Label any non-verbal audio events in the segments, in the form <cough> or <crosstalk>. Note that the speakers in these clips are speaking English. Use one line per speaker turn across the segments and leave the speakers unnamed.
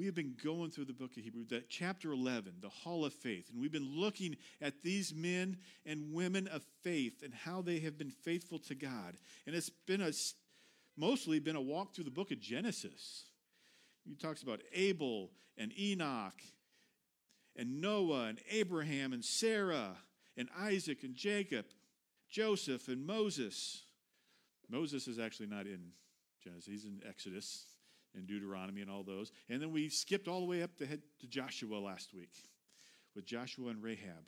we have been going through the book of Hebrews, that chapter 11, the hall of faith, and we've been looking at these men and women of faith and how they have been faithful to God. And it's been a mostly been a walk through the book of Genesis. He talks about Abel and Enoch and Noah and Abraham and Sarah and Isaac and Jacob, Joseph and Moses. Moses is actually not in Genesis, he's in Exodus and Deuteronomy and all those. And then we skipped all the way up to, head to Joshua last week with Joshua and Rahab.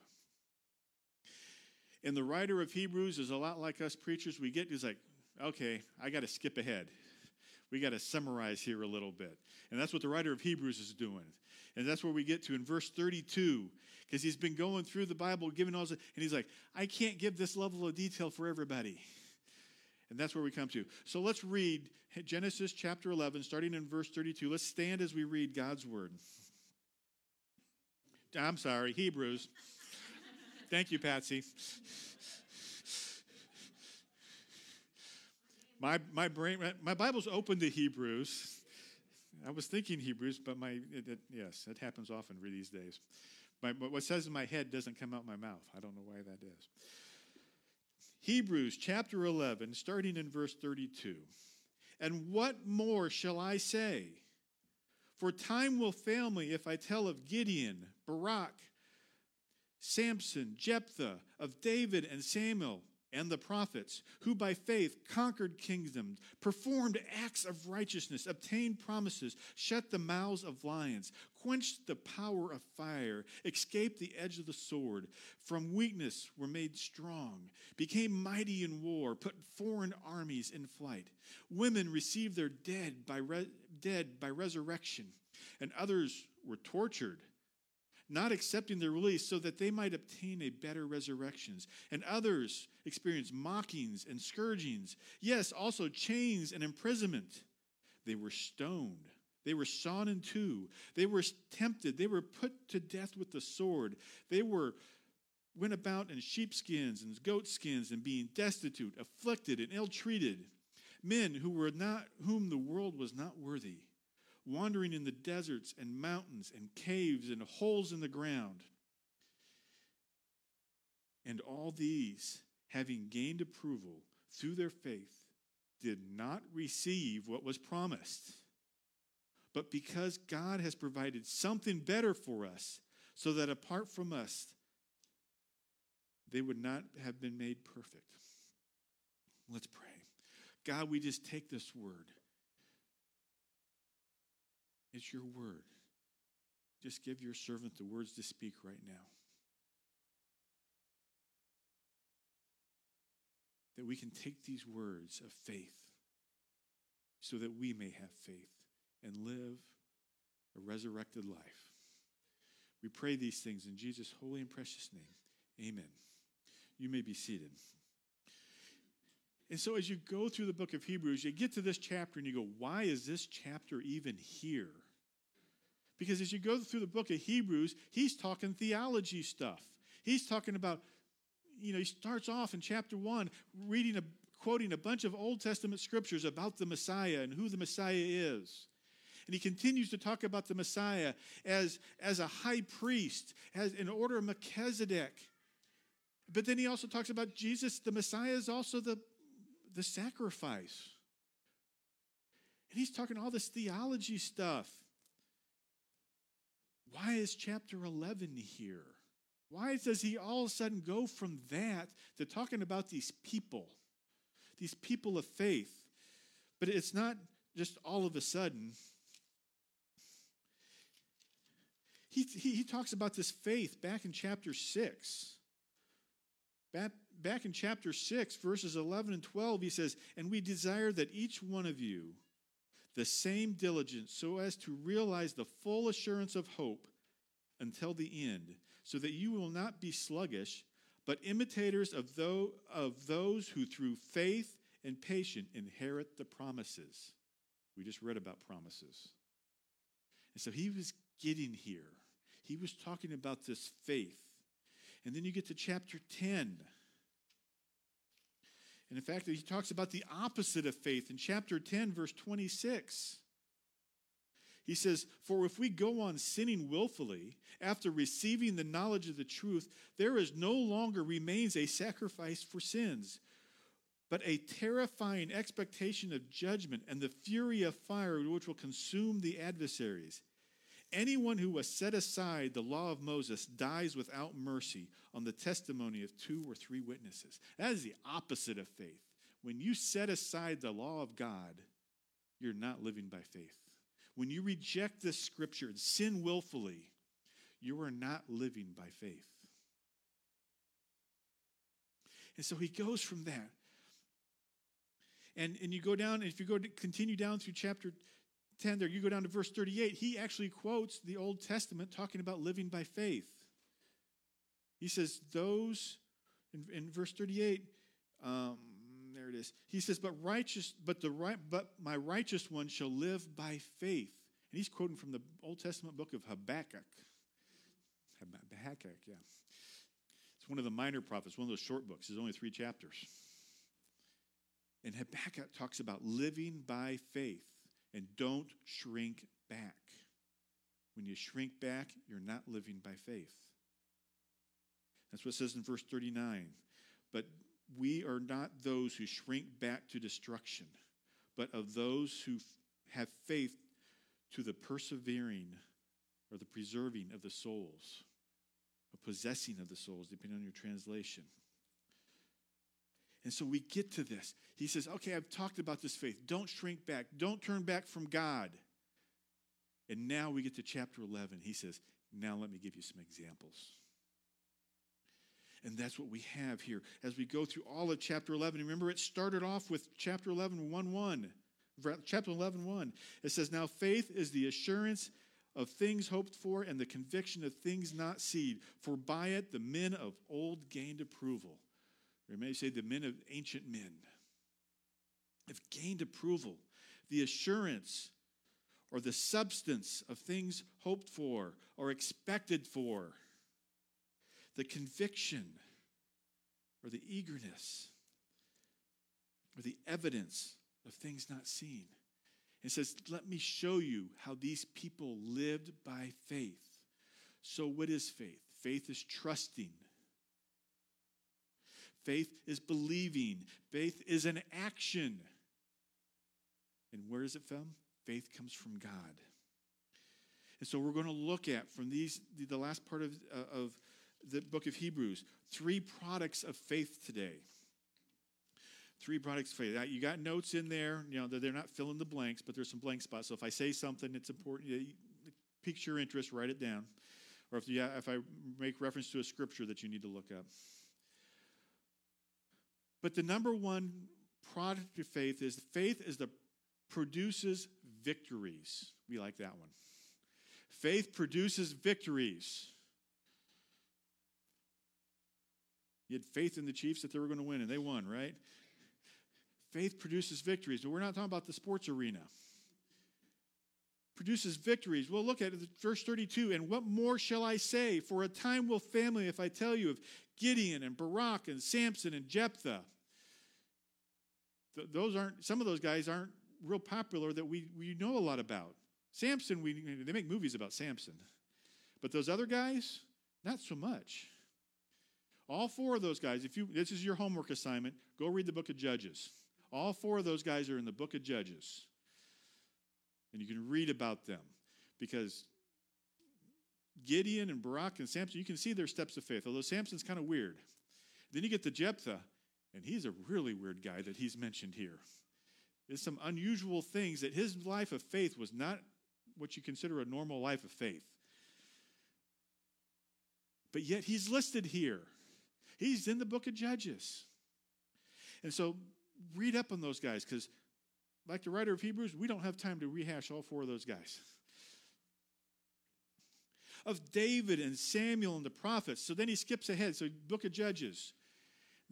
And the writer of Hebrews is a lot like us preachers. We get, he's like, okay, I got to skip ahead. We got to summarize here a little bit. And that's what the writer of Hebrews is doing. And that's where we get to in verse 32, because he's been going through the Bible, giving all this, and he's like, I can't give this level of detail for everybody. And that's where we come to. So let's read Genesis chapter 11, starting in verse 32. Let's stand as we read God's word. I'm sorry, Hebrews. Thank you, Patsy. My, my brain, my Bible's open to Hebrews. I was thinking Hebrews, but my, it, it, yes, it happens often these days. My, what says in my head doesn't come out my mouth. I don't know why that is. Hebrews chapter 11, starting in verse 32. And what more shall I say? For time will fail me if I tell of Gideon, Barak, Samson, Jephthah, of David and Samuel and the prophets, who by faith conquered kingdoms, performed acts of righteousness, obtained promises, shut the mouths of lions, quenched the power of fire, escaped the edge of the sword, from weakness were made strong, became mighty in war, put foreign armies in flight. Women received their dead by, re- dead by resurrection, and others were tortured not accepting their release so that they might obtain a better resurrections. And others experienced mockings and scourgings, yes, also chains and imprisonment. They were stoned. They were sawn in two. They were tempted. They were put to death with the sword. They were went about in sheepskins and goatskins and being destitute, afflicted, and ill-treated. Men who were not whom the world was not worthy wandering in the deserts and mountains and caves and holes in the ground. And all these, having gained approval through their faith, did not receive what was promised. But because God has provided something better for us, so that apart from us, they would not have been made perfect. Let's pray. God, we just take this word it's your word. Just give your servant the words to speak right now. That we can take these words of faith so that we may have faith and live a resurrected life. We pray these things in Jesus' holy and precious name. Amen. You may be seated. And so, as you go through the book of Hebrews, you get to this chapter and you go, why is this chapter even here? Because as you go through the book of Hebrews, he's talking theology stuff. He's talking about, you know, he starts off in chapter one reading a quoting a bunch of Old Testament scriptures about the Messiah and who the Messiah is. And he continues to talk about the Messiah as, as a high priest, as in order of Melchizedek. But then he also talks about Jesus, the Messiah, is also the, the sacrifice. And he's talking all this theology stuff. Why is chapter 11 here? Why does he all of a sudden go from that to talking about these people, these people of faith? But it's not just all of a sudden. He, he, he talks about this faith back in chapter 6. Back, back in chapter 6, verses 11 and 12, he says, And we desire that each one of you the same diligence so as to realize the full assurance of hope until the end, so that you will not be sluggish, but imitators of those, of those who through faith and patience inherit the promises. We just read about promises. And so he was getting here. He was talking about this faith. And then you get to chapter 10. And in fact, he talks about the opposite of faith in chapter 10, verse 26. He says, For if we go on sinning willfully after receiving the knowledge of the truth, there is no longer remains a sacrifice for sins, but a terrifying expectation of judgment and the fury of fire which will consume the adversaries. Anyone who has set aside the law of Moses dies without mercy on the testimony of two or three witnesses. That is the opposite of faith. When you set aside the law of God, you're not living by faith. When you reject this scripture and sin willfully, you are not living by faith. And so he goes from that. And, and you go down, and if you go to continue down through chapter 10 there, you go down to verse 38, he actually quotes the Old Testament talking about living by faith. He says, Those, in, in verse 38, um, there it is. He says, But righteous, but the right, but my righteous one shall live by faith. And he's quoting from the Old Testament book of Habakkuk. Habakkuk, yeah. It's one of the minor prophets, one of those short books. There's only three chapters. And Habakkuk talks about living by faith and don't shrink back. When you shrink back, you're not living by faith. That's what it says in verse 39. But we are not those who shrink back to destruction, but of those who have faith to the persevering or the preserving of the souls, a possessing of the souls, depending on your translation. And so we get to this. He says, Okay, I've talked about this faith. Don't shrink back, don't turn back from God. And now we get to chapter 11. He says, Now let me give you some examples. And that's what we have here as we go through all of chapter 11. Remember, it started off with chapter 11, 1 1. Chapter 11, 1. It says, Now faith is the assurance of things hoped for and the conviction of things not seen. For by it the men of old gained approval. Or may say the men of ancient men have gained approval, the assurance or the substance of things hoped for or expected for, the conviction or the eagerness or the evidence of things not seen. It says, Let me show you how these people lived by faith. So, what is faith? Faith is trusting Faith is believing. Faith is an action. And where is it from? Faith comes from God. And so we're going to look at from these the last part of, uh, of the book of Hebrews three products of faith today. Three products of faith. You got notes in there. You know they're not filling the blanks, but there's some blank spots. So if I say something, it's important. You piques your interest. Write it down. Or if you, if I make reference to a scripture that you need to look up. But the number one product of faith is faith is the produces victories. We like that one. Faith produces victories. You had faith in the Chiefs that they were going to win, and they won, right? Faith produces victories. But we're not talking about the sports arena. Produces victories. Well, look at verse 32. And what more shall I say? For a time will family if I tell you of Gideon and Barak and Samson and Jephthah th- those aren't some of those guys aren't real popular that we, we know a lot about. Samson, we they make movies about Samson. But those other guys, not so much. All four of those guys, if you this is your homework assignment, go read the book of Judges. All four of those guys are in the book of Judges. And you can read about them because Gideon and Barak and Samson, you can see their steps of faith, although Samson's kind of weird. Then you get to Jephthah, and he's a really weird guy that he's mentioned here. There's some unusual things that his life of faith was not what you consider a normal life of faith. But yet he's listed here. He's in the book of Judges. And so read up on those guys because like the writer of Hebrews, we don't have time to rehash all four of those guys. Of David and Samuel and the prophets. So then he skips ahead. So, book of Judges.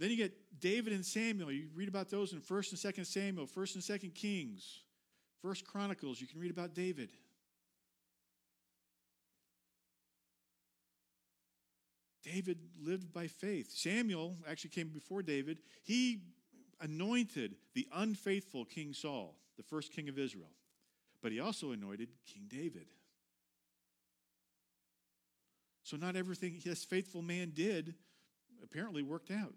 Then you get David and Samuel. You read about those in 1st and 2nd Samuel, 1st and 2nd Kings, 1st Chronicles. You can read about David. David lived by faith. Samuel actually came before David. He anointed the unfaithful King Saul, the first king of Israel, but he also anointed King David. So, not everything this faithful man did apparently worked out.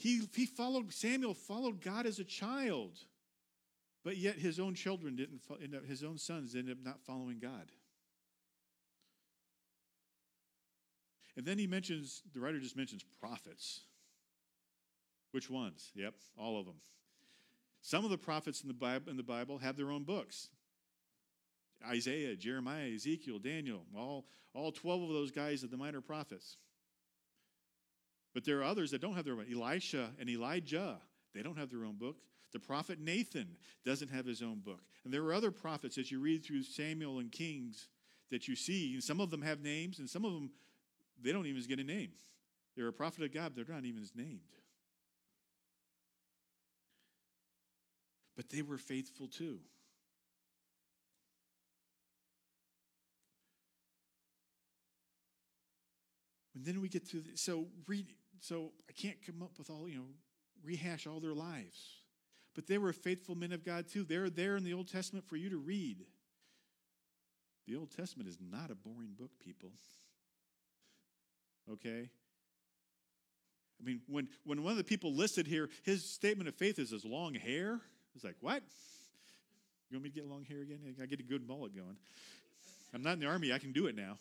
He, he followed, Samuel followed God as a child, but yet his own children didn't, end up, his own sons ended up not following God. And then he mentions, the writer just mentions prophets. Which ones? Yep, all of them. Some of the prophets in the Bible, in the Bible have their own books. Isaiah, Jeremiah, Ezekiel, Daniel, all, all 12 of those guys are the minor prophets. But there are others that don't have their own. Elisha and Elijah, they don't have their own book. The prophet Nathan doesn't have his own book. And there are other prophets as you read through Samuel and Kings that you see. And some of them have names, and some of them, they don't even get a name. They're a prophet of God, they're not even named. But they were faithful too. And then we get to the, so read so I can't come up with all you know rehash all their lives, but they were faithful men of God too. They're there in the Old Testament for you to read. The Old Testament is not a boring book, people. Okay. I mean, when, when one of the people listed here, his statement of faith is his long hair. It's like, what? You want me to get long hair again? I get a good mullet going. I'm not in the army. I can do it now.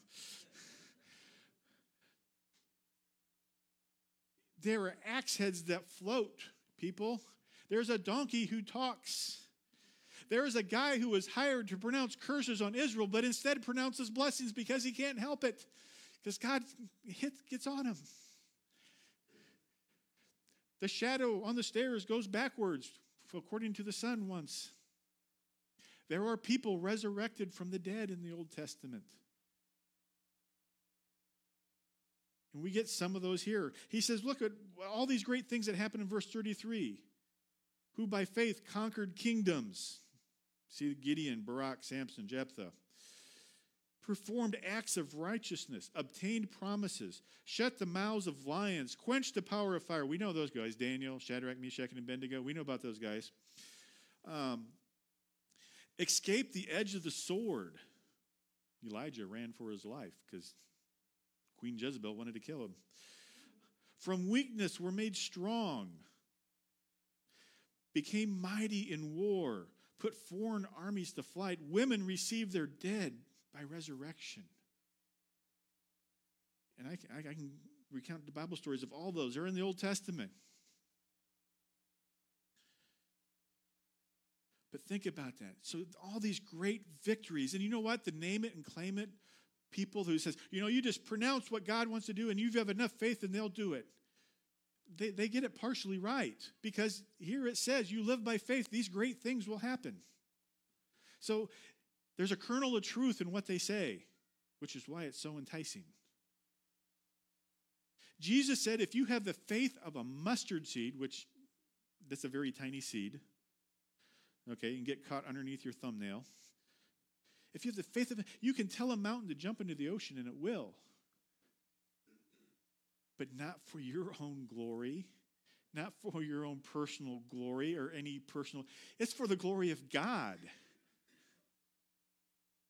There are axe heads that float, people. There's a donkey who talks. There is a guy who was hired to pronounce curses on Israel, but instead pronounces blessings because he can't help it, because God hits, gets on him. The shadow on the stairs goes backwards, according to the sun once. There are people resurrected from the dead in the Old Testament. And we get some of those here. He says, Look at all these great things that happen in verse 33 who by faith conquered kingdoms. See Gideon, Barak, Samson, Jephthah. Performed acts of righteousness, obtained promises, shut the mouths of lions, quenched the power of fire. We know those guys Daniel, Shadrach, Meshach, and Abednego. We know about those guys. Um, escaped the edge of the sword. Elijah ran for his life because Queen Jezebel wanted to kill him. From weakness were made strong, became mighty in war, put foreign armies to flight. Women received their dead by resurrection. And I, I, I can recount the Bible stories of all those. They're in the Old Testament. But think about that. So all these great victories, and you know what? The name it and claim it people who says, you know, you just pronounce what God wants to do and you have enough faith and they'll do it. They, they get it partially right because here it says, you live by faith, these great things will happen. So there's a kernel of truth in what they say, which is why it's so enticing. Jesus said, if you have the faith of a mustard seed, which that's a very tiny seed, okay, and get caught underneath your thumbnail if you have the faith of, you can tell a mountain to jump into the ocean and it will. But not for your own glory, not for your own personal glory or any personal, it's for the glory of God.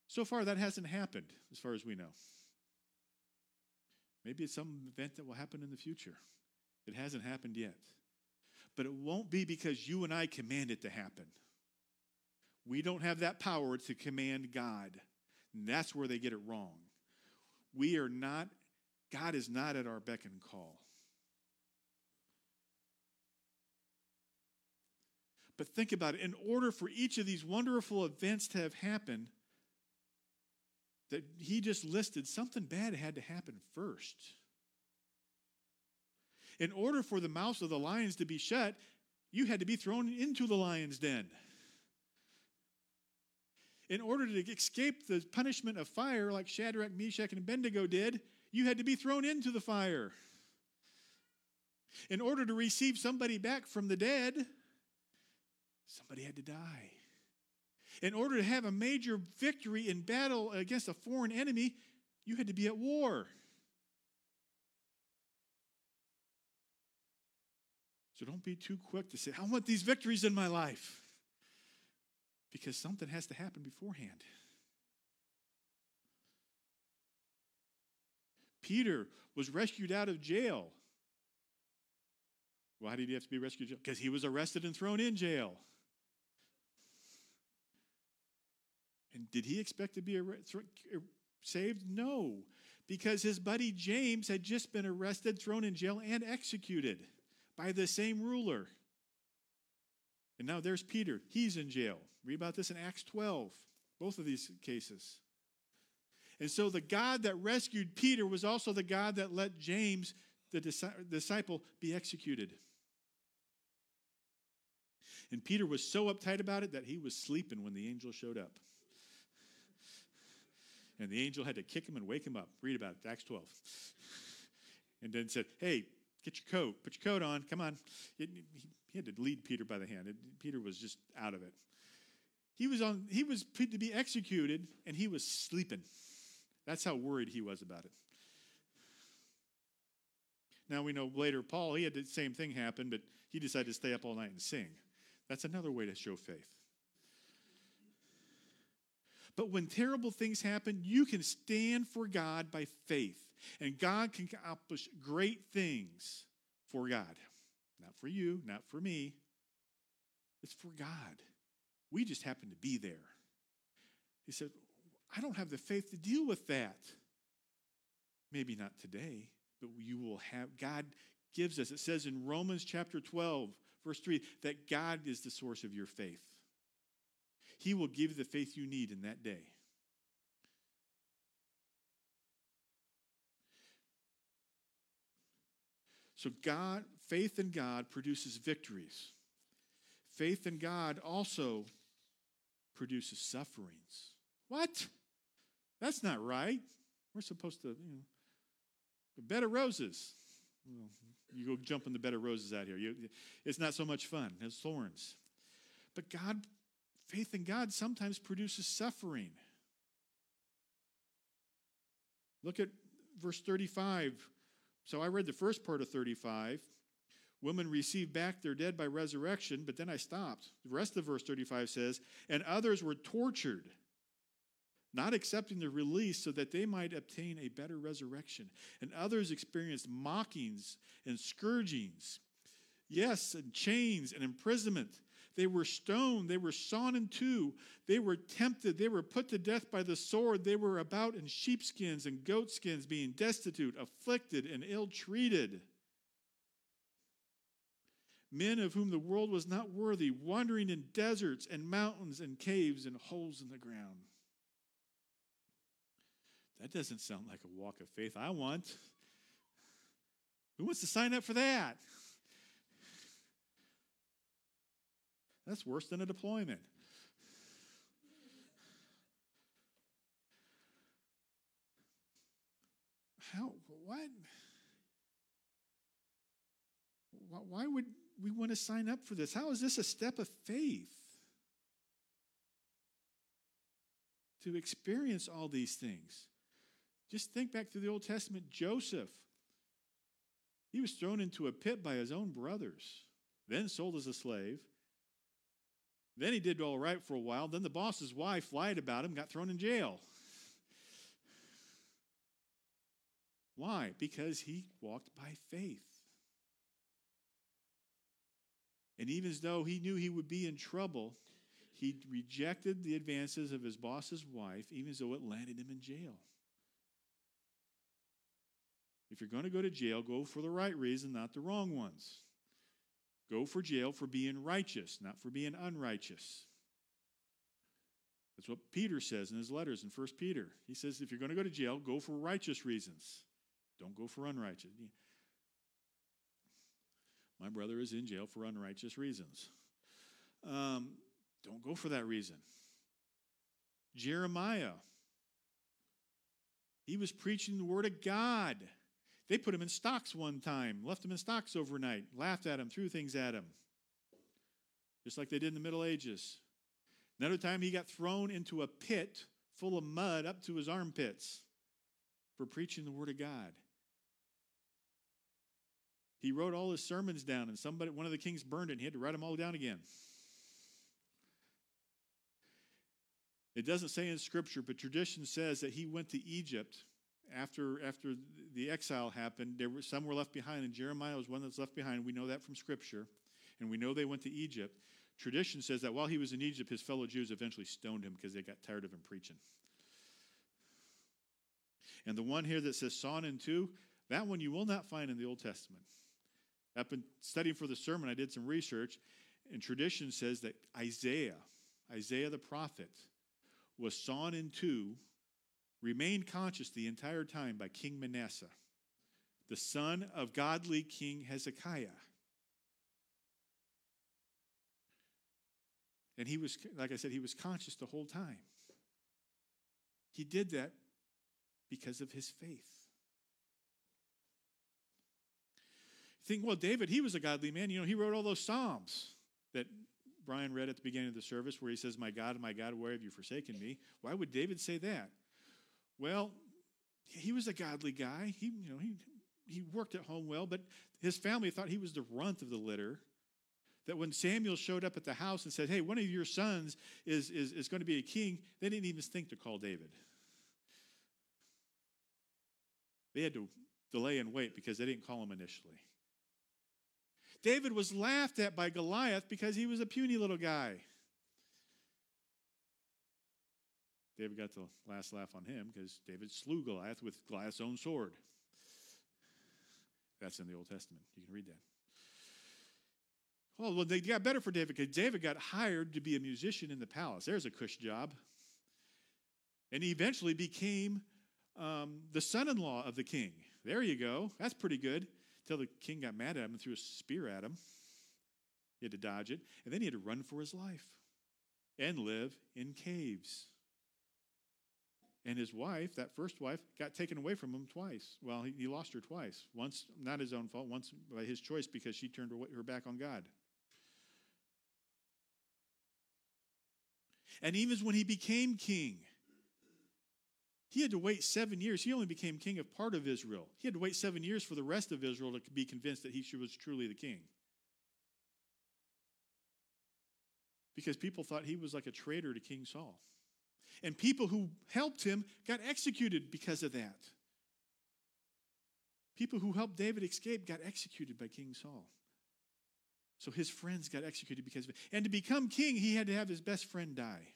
So far, that hasn't happened, as far as we know. Maybe it's some event that will happen in the future. It hasn't happened yet. But it won't be because you and I command it to happen. We don't have that power to command God. And that's where they get it wrong. We are not, God is not at our beck and call. But think about it. In order for each of these wonderful events to have happened, that he just listed, something bad had to happen first. In order for the mouths of the lions to be shut, you had to be thrown into the lion's den. In order to escape the punishment of fire, like Shadrach, Meshach, and Abednego did, you had to be thrown into the fire. In order to receive somebody back from the dead, somebody had to die. In order to have a major victory in battle against a foreign enemy, you had to be at war. So don't be too quick to say, I want these victories in my life. Because something has to happen beforehand. Peter was rescued out of jail. Why did he have to be rescued? Because he was arrested and thrown in jail. And did he expect to be er, saved? No, because his buddy James had just been arrested, thrown in jail, and executed by the same ruler. And now there's Peter. He's in jail. Read about this in Acts 12, both of these cases. And so the God that rescued Peter was also the God that let James, the disciple, be executed. And Peter was so uptight about it that he was sleeping when the angel showed up. And the angel had to kick him and wake him up. Read about it, Acts 12. And then said, Hey, get your coat. Put your coat on. Come on. He had to lead Peter by the hand. It, Peter was just out of it. He was on. He was to be executed, and he was sleeping. That's how worried he was about it. Now we know later Paul, he had the same thing happen, but he decided to stay up all night and sing. That's another way to show faith. But when terrible things happen, you can stand for God by faith, and God can accomplish great things for God. Not for you, not for me. It's for God. We just happen to be there. He said, I don't have the faith to deal with that. Maybe not today, but you will have. God gives us. It says in Romans chapter 12, verse 3, that God is the source of your faith. He will give you the faith you need in that day. So God, faith in God produces victories. Faith in God also produces sufferings. What? That's not right. We're supposed to, you know, a bed of roses. Well, you go jump in the bed of roses out here. You, it's not so much fun. It's thorns. But God, faith in God sometimes produces suffering. Look at verse 35. So I read the first part of 35. Women received back their dead by resurrection, but then I stopped. The rest of verse 35 says, And others were tortured not accepting the release so that they might obtain a better resurrection. And others experienced mockings and scourgings, yes, and chains and imprisonment. They were stoned, they were sawn in two, they were tempted, they were put to death by the sword, they were about in sheepskins and goatskins, being destitute, afflicted, and ill treated. Men of whom the world was not worthy, wandering in deserts and mountains and caves and holes in the ground. That doesn't sound like a walk of faith I want. Who wants to sign up for that? That's worse than a deployment. How, what? Why would we want to sign up for this? How is this a step of faith? To experience all these things. Just think back to the Old Testament Joseph. He was thrown into a pit by his own brothers, then sold as a slave. Then he did all right for a while. Then the boss's wife lied about him, got thrown in jail. Why? Because he walked by faith. And even though he knew he would be in trouble, he rejected the advances of his boss's wife, even though it landed him in jail. If you're going to go to jail, go for the right reason, not the wrong ones. Go for jail for being righteous, not for being unrighteous. That's what Peter says in his letters in 1 Peter. He says, if you're going to go to jail, go for righteous reasons. Don't go for unrighteous. My brother is in jail for unrighteous reasons. Um, don't go for that reason. Jeremiah. He was preaching the word of God. They put him in stocks one time, left him in stocks overnight, laughed at him, threw things at him, just like they did in the Middle Ages. Another time, he got thrown into a pit full of mud up to his armpits for preaching the word of God. He wrote all his sermons down, and somebody, one of the kings burned it, and he had to write them all down again. It doesn't say in Scripture, but tradition says that he went to Egypt after, after the exile happened. There were, some were left behind, and Jeremiah was one that's left behind. We know that from Scripture, and we know they went to Egypt. Tradition says that while he was in Egypt, his fellow Jews eventually stoned him because they got tired of him preaching. And the one here that says Son and two, that one you will not find in the Old Testament. I've been studying for the sermon, I did some research, and tradition says that Isaiah, Isaiah the prophet, was sawn in two, remained conscious the entire time by King Manasseh, the son of godly King Hezekiah. And he was, like I said, he was conscious the whole time. He did that because of his faith. Think, well, David, he was a godly man. You know, he wrote all those Psalms that Brian read at the beginning of the service where he says, My God, my God, where have you forsaken me? Why would David say that? Well, he was a godly guy. He, you know, he, he worked at home well, but his family thought he was the runt of the litter. That when Samuel showed up at the house and said, Hey, one of your sons is, is, is going to be a king, they didn't even think to call David. They had to delay and wait because they didn't call him initially. David was laughed at by Goliath because he was a puny little guy. David got the last laugh on him because David slew Goliath with Goliath's own sword. That's in the Old Testament. You can read that. Well, they got better for David because David got hired to be a musician in the palace. There's a cush job. And he eventually became um, the son in law of the king. There you go. That's pretty good until the king got mad at him and threw a spear at him. He had to dodge it. And then he had to run for his life and live in caves. And his wife, that first wife, got taken away from him twice. Well, he, he lost her twice. Once, not his own fault, once by his choice because she turned her, her back on God. And even when he became king, he had to wait seven years. He only became king of part of Israel. He had to wait seven years for the rest of Israel to be convinced that he was truly the king. Because people thought he was like a traitor to King Saul. And people who helped him got executed because of that. People who helped David escape got executed by King Saul. So his friends got executed because of it. And to become king, he had to have his best friend die.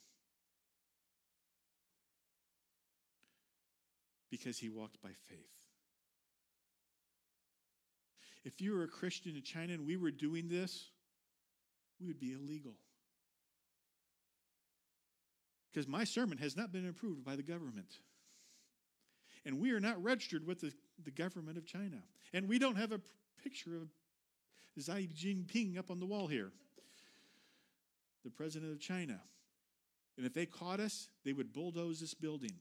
Because he walked by faith. If you were a Christian in China and we were doing this, we would be illegal. Because my sermon has not been approved by the government. And we are not registered with the, the government of China. And we don't have a picture of Xi Jinping up on the wall here, the president of China. And if they caught us, they would bulldoze this building.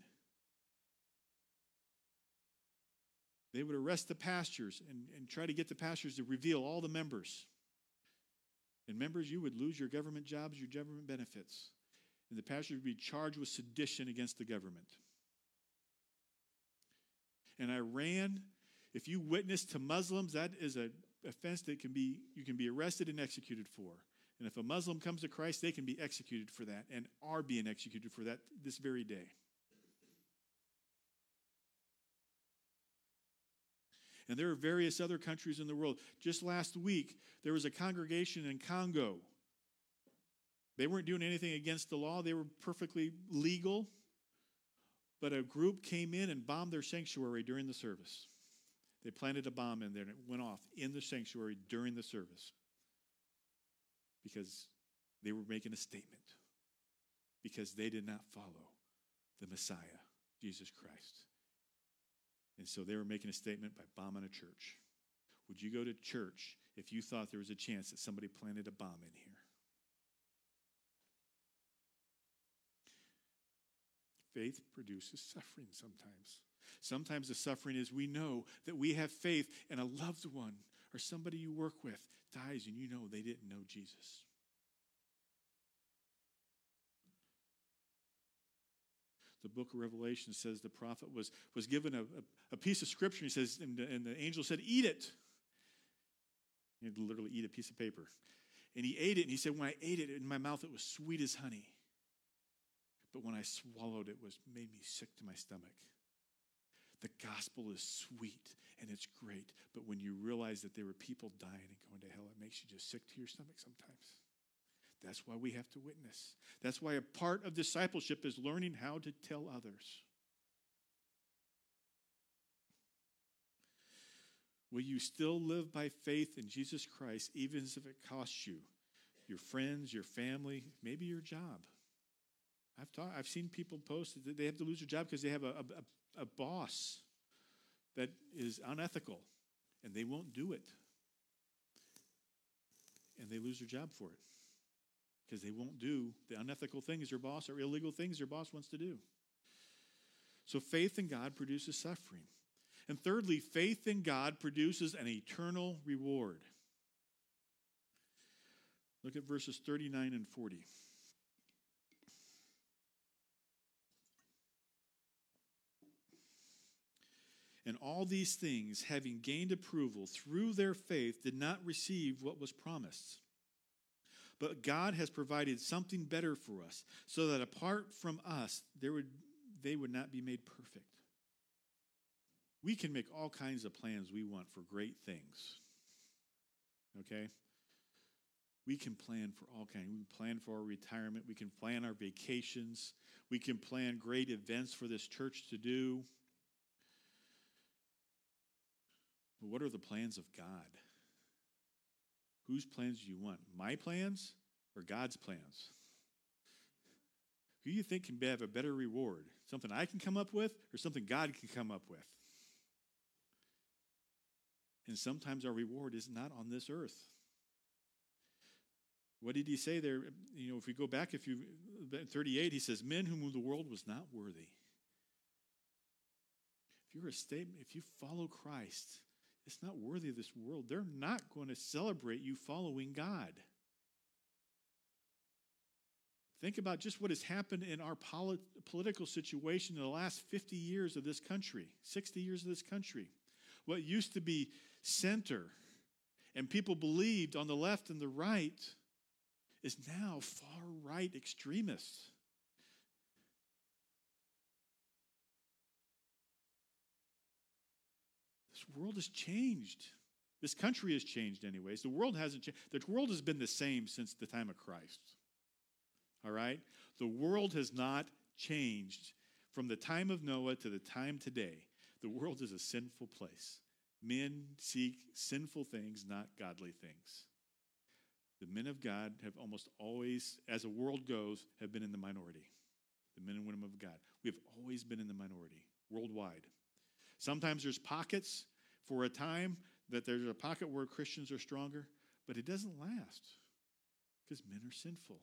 They would arrest the pastors and, and try to get the pastors to reveal all the members. And members, you would lose your government jobs, your government benefits. And the pastors would be charged with sedition against the government. In Iran, if you witness to Muslims, that is an offense that can be you can be arrested and executed for. And if a Muslim comes to Christ, they can be executed for that and are being executed for that this very day. And there are various other countries in the world. Just last week, there was a congregation in Congo. They weren't doing anything against the law, they were perfectly legal. But a group came in and bombed their sanctuary during the service. They planted a bomb in there and it went off in the sanctuary during the service because they were making a statement because they did not follow the Messiah, Jesus Christ. And so they were making a statement by bombing a church. Would you go to church if you thought there was a chance that somebody planted a bomb in here? Faith produces suffering sometimes. Sometimes the suffering is we know that we have faith and a loved one or somebody you work with dies and you know they didn't know Jesus. The book of Revelation says the prophet was, was given a, a, a piece of scripture. He says, and the, and the angel said, Eat it. He had literally eat a piece of paper. And he ate it, and he said, When I ate it in my mouth, it was sweet as honey. But when I swallowed it, it was made me sick to my stomach. The gospel is sweet and it's great, but when you realize that there were people dying and going to hell, it makes you just sick to your stomach sometimes. That's why we have to witness. That's why a part of discipleship is learning how to tell others. Will you still live by faith in Jesus Christ, even if it costs you your friends, your family, maybe your job? I've, taught, I've seen people post that they have to lose their job because they have a, a, a boss that is unethical and they won't do it. And they lose their job for it because they won't do the unethical things their boss or illegal things their boss wants to do. So faith in God produces suffering. And thirdly, faith in God produces an eternal reward. Look at verses 39 and 40. And all these things, having gained approval through their faith, did not receive what was promised. But God has provided something better for us, so that apart from us, there would, they would not be made perfect. We can make all kinds of plans we want for great things. Okay? We can plan for all kinds. We can plan for our retirement. We can plan our vacations. We can plan great events for this church to do. But what are the plans of God? Whose plans do you want? My plans or God's plans? Who do you think can have a better reward? Something I can come up with or something God can come up with? And sometimes our reward is not on this earth. What did he say there? You know, if we go back, if you 38, he says, "Men whom the world was not worthy." If you're a statement, if you follow Christ, it's not worthy of this world. They're not going to celebrate you following God. Think about just what has happened in our polit- political situation in the last 50 years of this country, 60 years of this country. What used to be center and people believed on the left and the right is now far right extremists. This world has changed. This country has changed, anyways. The world hasn't changed. The world has been the same since the time of Christ. All right? The world has not changed from the time of Noah to the time today. The world is a sinful place. Men seek sinful things, not godly things. The men of God have almost always, as the world goes, have been in the minority. The men and women of God. We have always been in the minority worldwide. Sometimes there's pockets for a time that there's a pocket where Christians are stronger, but it doesn't last because men are sinful.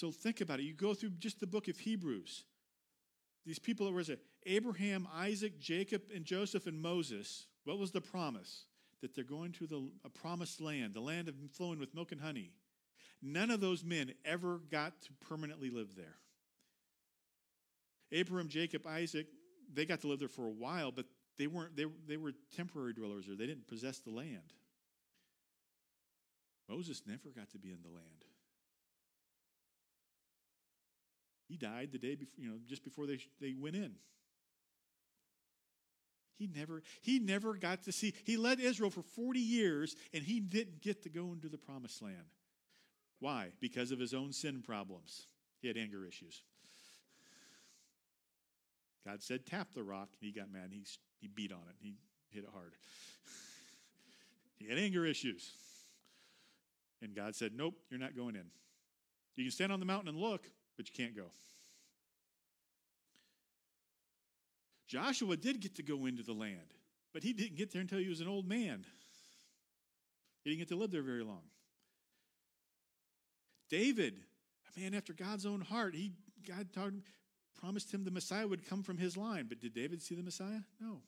So think about it. You go through just the book of Hebrews. These people that was it? Abraham, Isaac, Jacob, and Joseph and Moses. What was the promise? That they're going to the, a promised land, the land of flowing with milk and honey. None of those men ever got to permanently live there. Abraham, Jacob, Isaac, they got to live there for a while, but they weren't they, they were temporary dwellers there. They didn't possess the land. Moses never got to be in the land. He died the day before, you know, just before they, they went in. He never, he never got to see, he led Israel for 40 years and he didn't get to go into the promised land. Why? Because of his own sin problems. He had anger issues. God said, tap the rock, and he got mad. He, he beat on it. He hit it hard. <laughs> he had anger issues. And God said, nope, you're not going in. You can stand on the mountain and look, but you can't go. Joshua did get to go into the land, but he didn't get there until he was an old man. He didn't get to live there very long. David, a man after God's own heart, he God talked, promised him the Messiah would come from his line, but did David see the Messiah? No.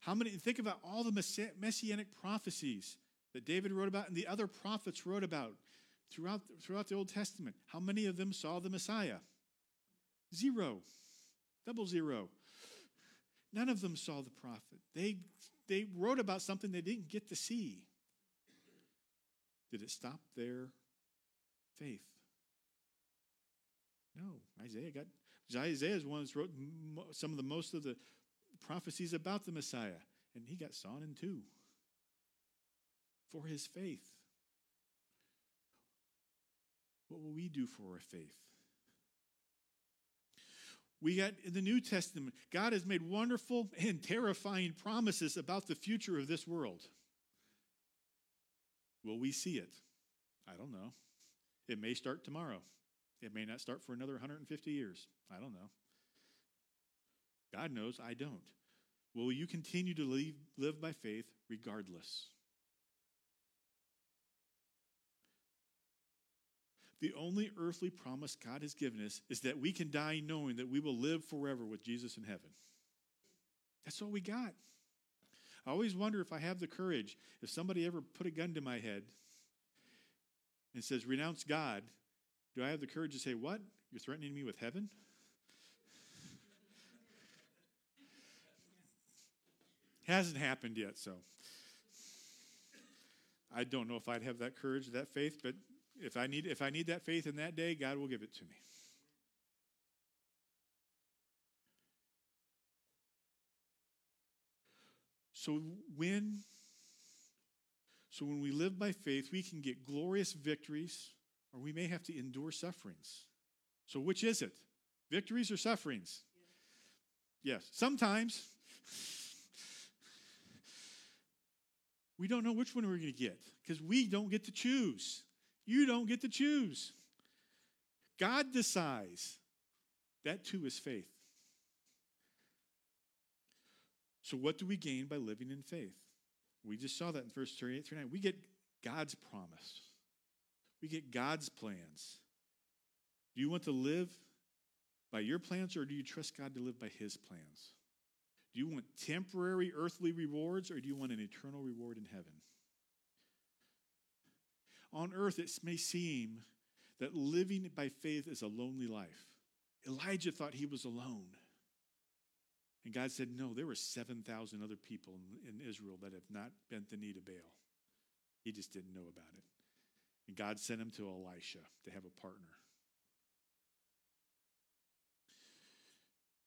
How many think about all the messianic prophecies that David wrote about and the other prophets wrote about throughout, throughout the Old Testament? How many of them saw the Messiah? Zero. Double zero. None of them saw the prophet. They, they wrote about something they didn't get to see. Did it stop their faith? No. Isaiah got Isaiah is one that wrote some of the most of the prophecies about the Messiah, and he got sawn in two for his faith. What will we do for our faith? We got in the New Testament, God has made wonderful and terrifying promises about the future of this world. Will we see it? I don't know. It may start tomorrow. It may not start for another 150 years. I don't know. God knows I don't. Will you continue to live, live by faith regardless? The only earthly promise God has given us is that we can die knowing that we will live forever with Jesus in heaven. That's all we got. I always wonder if I have the courage, if somebody ever put a gun to my head and says, renounce God, do I have the courage to say, What? You're threatening me with heaven? <laughs> Hasn't happened yet, so I don't know if I'd have that courage, that faith, but if I need if I need that faith in that day, God will give it to me. So when so when we live by faith, we can get glorious victories or we may have to endure sufferings. So which is it? Victories or sufferings? Yes. yes. Sometimes We don't know which one we're going to get because we don't get to choose. You don't get to choose. God decides. That too is faith. So, what do we gain by living in faith? We just saw that in verse 38 through 9. We get God's promise, we get God's plans. Do you want to live by your plans or do you trust God to live by His plans? Do you want temporary earthly rewards or do you want an eternal reward in heaven? On earth, it may seem that living by faith is a lonely life. Elijah thought he was alone. And God said, No, there were 7,000 other people in, in, Israel that have not bent the knee to Baal. He just didn't know about it. And God sent him to Elisha to have a partner.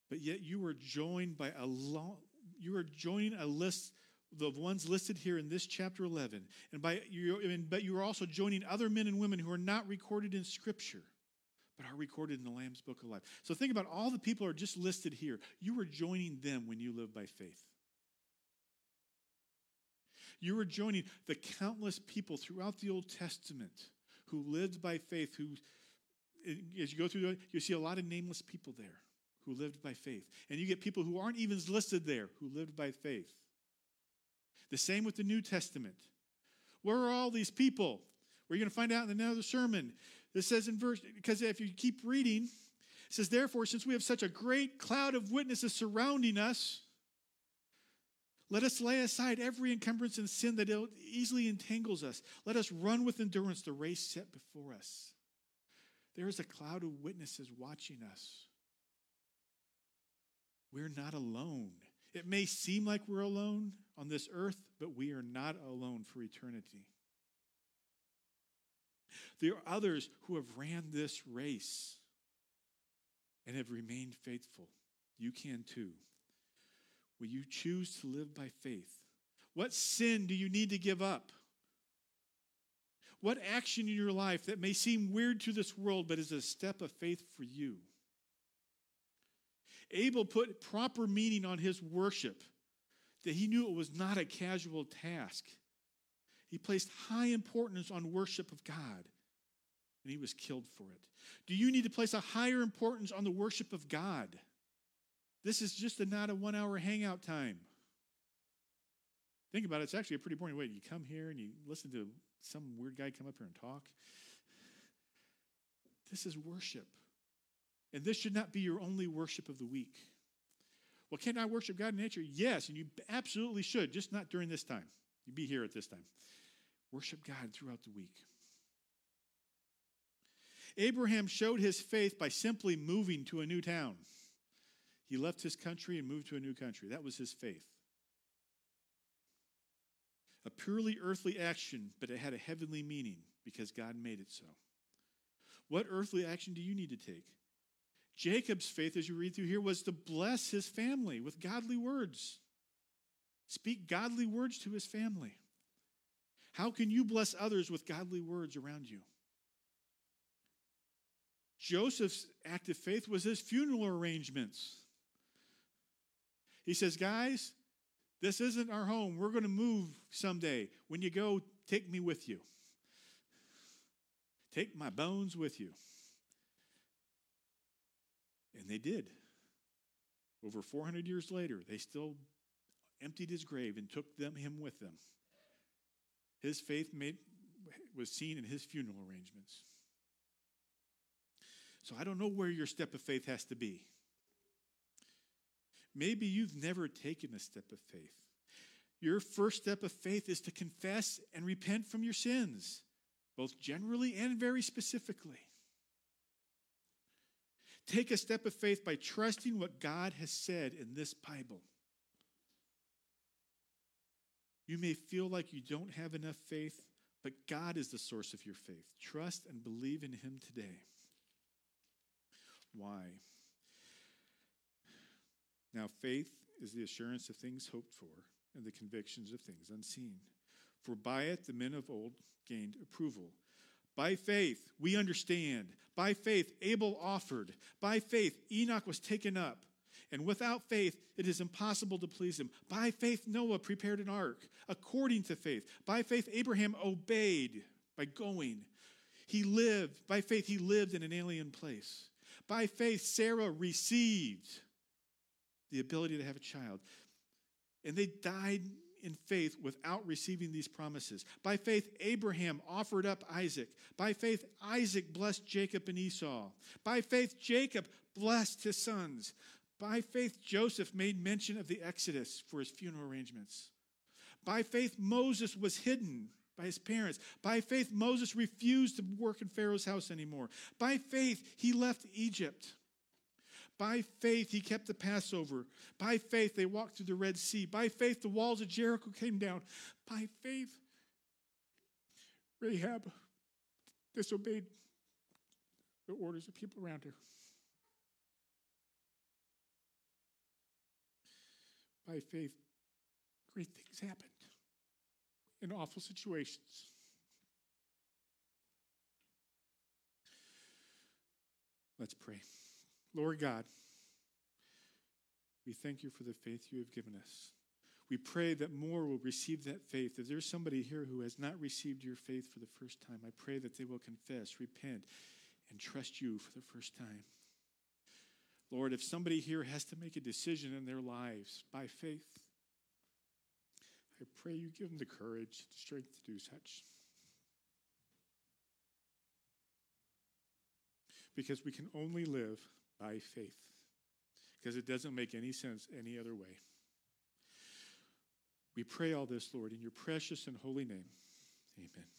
but yet you are joined by a long, you are joining a list the ones listed here in this chapter 11 and by you but you are also joining other men and women who are not recorded in scripture but are recorded in the lamb's book of life. So think about all the people are just listed here. You are joining them when you live by faith you are joining the countless people throughout the old testament who lived by faith who as you go through you see a lot of nameless people there who lived by faith. And you get people who aren't even listed there who lived by faith. The same with the New Testament. Where are all these people? We're going to find out in another sermon. This says in verse, because if you keep reading, it says, Therefore, since we have such a great cloud of witnesses surrounding us, let us lay aside every encumbrance and sin that easily entangles us. Let us run with endurance the race set before us. There is a cloud of witnesses watching us. We're not alone. It may seem like we're alone on this earth, but we are not alone for eternity. There are others who have ran this race and have remained faithful. You can too. Will you choose to live by faith? What sin do you need to give up? What action in your life that may seem weird to this world but is a step of faith for you? Abel put proper meaning on his worship, that he knew it was not a casual task. He placed high importance on worship of God, and he was killed for it. Do you need to place a higher importance on the worship of God? This is just a, not a one hour hangout time. Think about it, it's actually a pretty boring way. You come here and you listen to some weird guy come up here and talk. This is worship. And this should not be your only worship of the week. Well, can I worship God in nature? Yes, and you absolutely should, just not during this time. You be here at this time. Worship God throughout the week. Abraham showed his faith by simply moving to a new town. He left his country and moved to a new country. That was his faith. A purely earthly action, but it had a heavenly meaning because God made it so. What earthly action do you need to take? Jacob's faith, as you read through here, was to bless his family with godly words. Speak godly words to his family. How can you bless others with godly words around you? Joseph's act of faith was his funeral arrangements. He says, Guys, this isn't our home. We're going to move someday. When you go, take me with you. Take my bones with you. And they did. Over 400 years later, they still emptied his grave and took them him with them. His faith made, was seen in his funeral arrangements. So I don't know where your step of faith has to be. Maybe you've never taken a step of faith. Your first step of faith is to confess and repent from your sins, both generally and very specifically. Take a step of faith by trusting what God has said in this Bible. You may feel like you don't have enough faith, but God is the source of your faith. Trust and believe in Him today. Why? Now, faith is the assurance of things hoped for and the convictions of things unseen. For by it the men of old gained approval. By faith, we understand. By faith, Abel offered. By faith, Enoch was taken up. And without faith, it is impossible to please him. By faith, Noah prepared an ark according to faith. By faith, Abraham obeyed by going. He lived, by faith, he lived in an alien place. By faith, Sarah received the ability to have a child. And they died in faith without receiving these promises. By faith, Abraham offered up Isaac. By faith, Isaac blessed Jacob and Esau. By faith, Jacob blessed his sons. By faith, Joseph made mention of the Exodus for his funeral arrangements. By faith, Moses was hidden by his parents. By faith, Moses refused to work in Pharaoh's house anymore. By faith, he left Egypt. By faith, he kept the Passover. By faith, they walked through the Red Sea. By faith, the walls of Jericho came down. By faith, Rahab disobeyed the orders of people around her. By faith, great things happened in awful situations. Let's pray. Lord God, we thank you for the faith you have given us. We pray that more will receive that faith. If there's somebody here who has not received your faith for the first time, I pray that they will confess, repent, and trust you for the first time. Lord, if somebody here has to make a decision in their lives by faith, I pray you give them the courage, the strength to do such. Because we can only live by faith, because it doesn't make any sense any other way. We pray all this, Lord, in your precious and holy name. Amen.